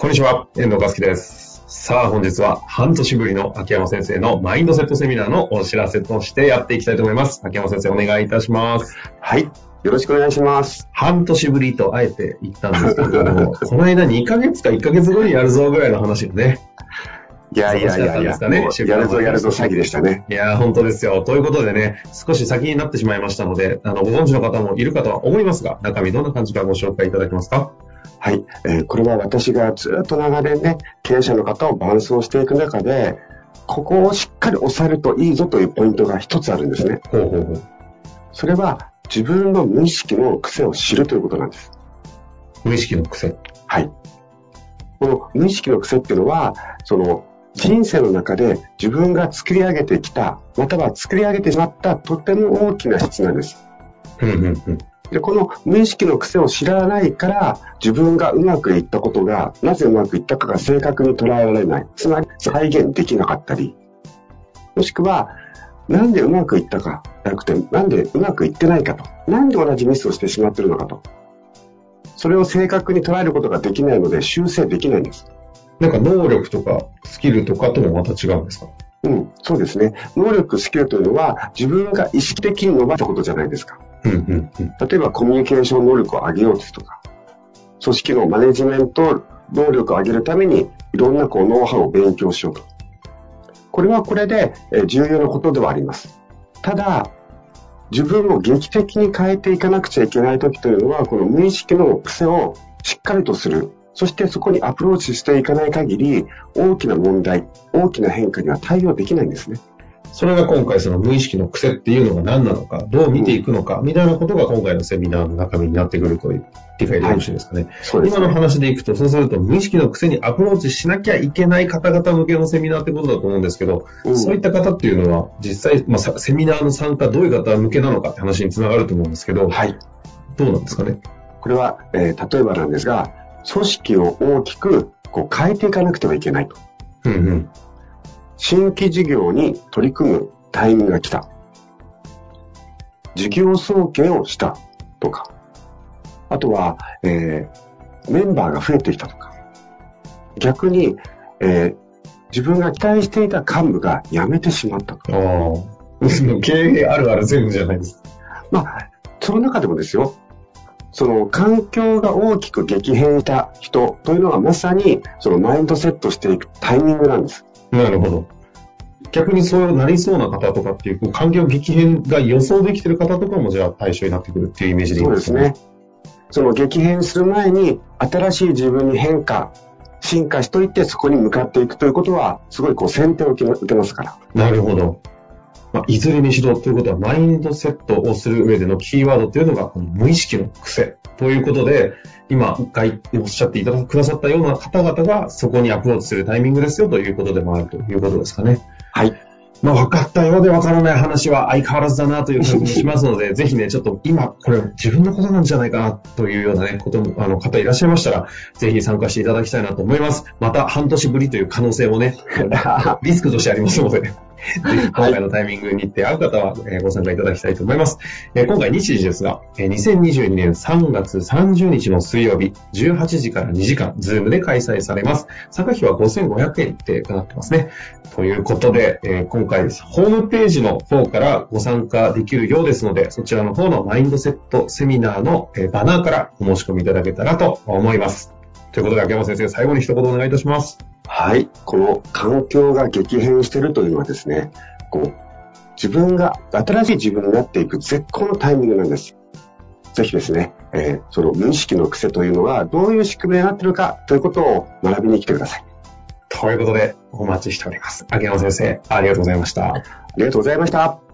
こんにちは、遠藤和樹です。さあ、本日は半年ぶりの秋山先生のマインドセットセミナーのお知らせとしてやっていきたいと思います。秋山先生、お願いいたします。はい。よろしくお願いします。半年ぶりとあえて言ったんですけども、この間2ヶ月か1ヶ月後にやるぞぐらいの話よね。いやいやいやいや、ねうやるぞやるぞ詐欺でしたね。いやー、本当ですよ。ということでね、少し先になってしまいましたので、あの、ご存知の方もいるかとは思いますが、中身どんな感じかご紹介いただけますかはい。えーこれは私がずっと長年ね、経営者の方を伴走していく中で、ここをしっかり押さえるといいぞというポイントが一つあるんですね。ほうほうほう。それは自分の無意識の癖を知るということなんです。無意識の癖。はい。この無意識の癖っていうのは、その人生の中で自分が作り上げてきた、または作り上げてしまったとても大きな質なんです。うんうんうん。で、この無意識の癖を知らないから、自分がうまくいったことが、なぜうまくいったかが正確に捉えられない。つまり、再現できなかったり、もしくは、なんでうまくいったか、じゃなくて、なんでうまくいってないかと。なんで同じミスをしてしまっているのかと。それを正確に捉えることができないので、修正できないんです。なんか能力とかスキルとかともまた違うんですか？うん、そうですね。能力、スキルというのは、自分が意識的に伸ばしたことじゃないですか。うんうん。例えばコミュニケーション能力を上げようですとか、組織のマネジメント能力を上げるために、いろんなこうノウハウを勉強しようと。これはこれで重要なことではあります。ただ、自分を劇的に変えていかなくちゃいけない時というのは、この無意識の癖をしっかりとする。そしてそこにアプローチしていかない限り、大きな問題、大きな変化には対応できないんですね。それが今回その無意識の癖っていうのが何なのか、どう見ていくのか、みたいなことが今回のセミナーの中身になってくるという理解でよろしいですかね。そうですね。今の話でいくと、そうすると無意識の癖にアプローチしなきゃいけない方々向けのセミナーってことだと思うんですけど、うんそういった方っていうのは実際、まあ、さセミナーの参加どういう方向けなのかって話につながると思うんですけど、はい。どうなんですかね？これは、えー例えばなんですが、組織を大きくこう変えていかなくてはいけないと。うんうん。新規事業に取り組むタイミングが来た。事業承継をしたとか。あとは、えーメンバーが増えてきたとか。逆に、えー自分が期待していた幹部が辞めてしまったと。ああ。経営あるある全部じゃないです。まあ、その中でもですよ、その環境が大きく激変した人というのはまさにそのマインドセットしていくタイミングなんです。なるほど。逆にそうなりそうな方とかっていう、こう環境激変が予想できてる方とかもじゃあ対象になってくるっていうイメージでいいんでかそうですすね。その激変する前に新しい自分に変化、進化しといてそこに向かっていくということはすごいこう先手を受けますから。なるほど。まあ、いずれにしろということは、マインドセットをする上でのキーワードというのが、この無意識の癖ということで、今、外おっしゃっていただくださったような方々が、そこにアプローチするタイミングですよということでもあるということですかね。はい。まあ、分かったようで分からない話は相変わらずだなという感じもしますので、ぜひね、ちょっと今、これ自分のことなんじゃないかなというようなね、ことも、あの、方いらっしゃいましたら、ぜひ参加していただきたいなと思います。また半年ぶりという可能性もね、リスクとしてありますので、ぜひ今回のタイミングにって会う方は、ご参加いただきたいと思います。今回日時ですが、2022年3月30日の水曜日、18時から2時間、ズームで開催されます。参加費は5500円ってなってますね。ということで、えー今回、ホームページの方からご参加できるようですので、そちらの方のマインドセットセミナーの、バナーからお申し込みいただけたらと思います。ということで、秋山先生、最後に一言お願いいたします。はい。この環境が激変しているというのはですね、こう、自分が新しい自分になっていく絶好のタイミングなんです。ぜひですね、えーその無意識の癖というのがどういう仕組みになっているかということを学びに来てください。ということで、お待ちしております。秋山先生、ありがとうございました。ありがとうございました。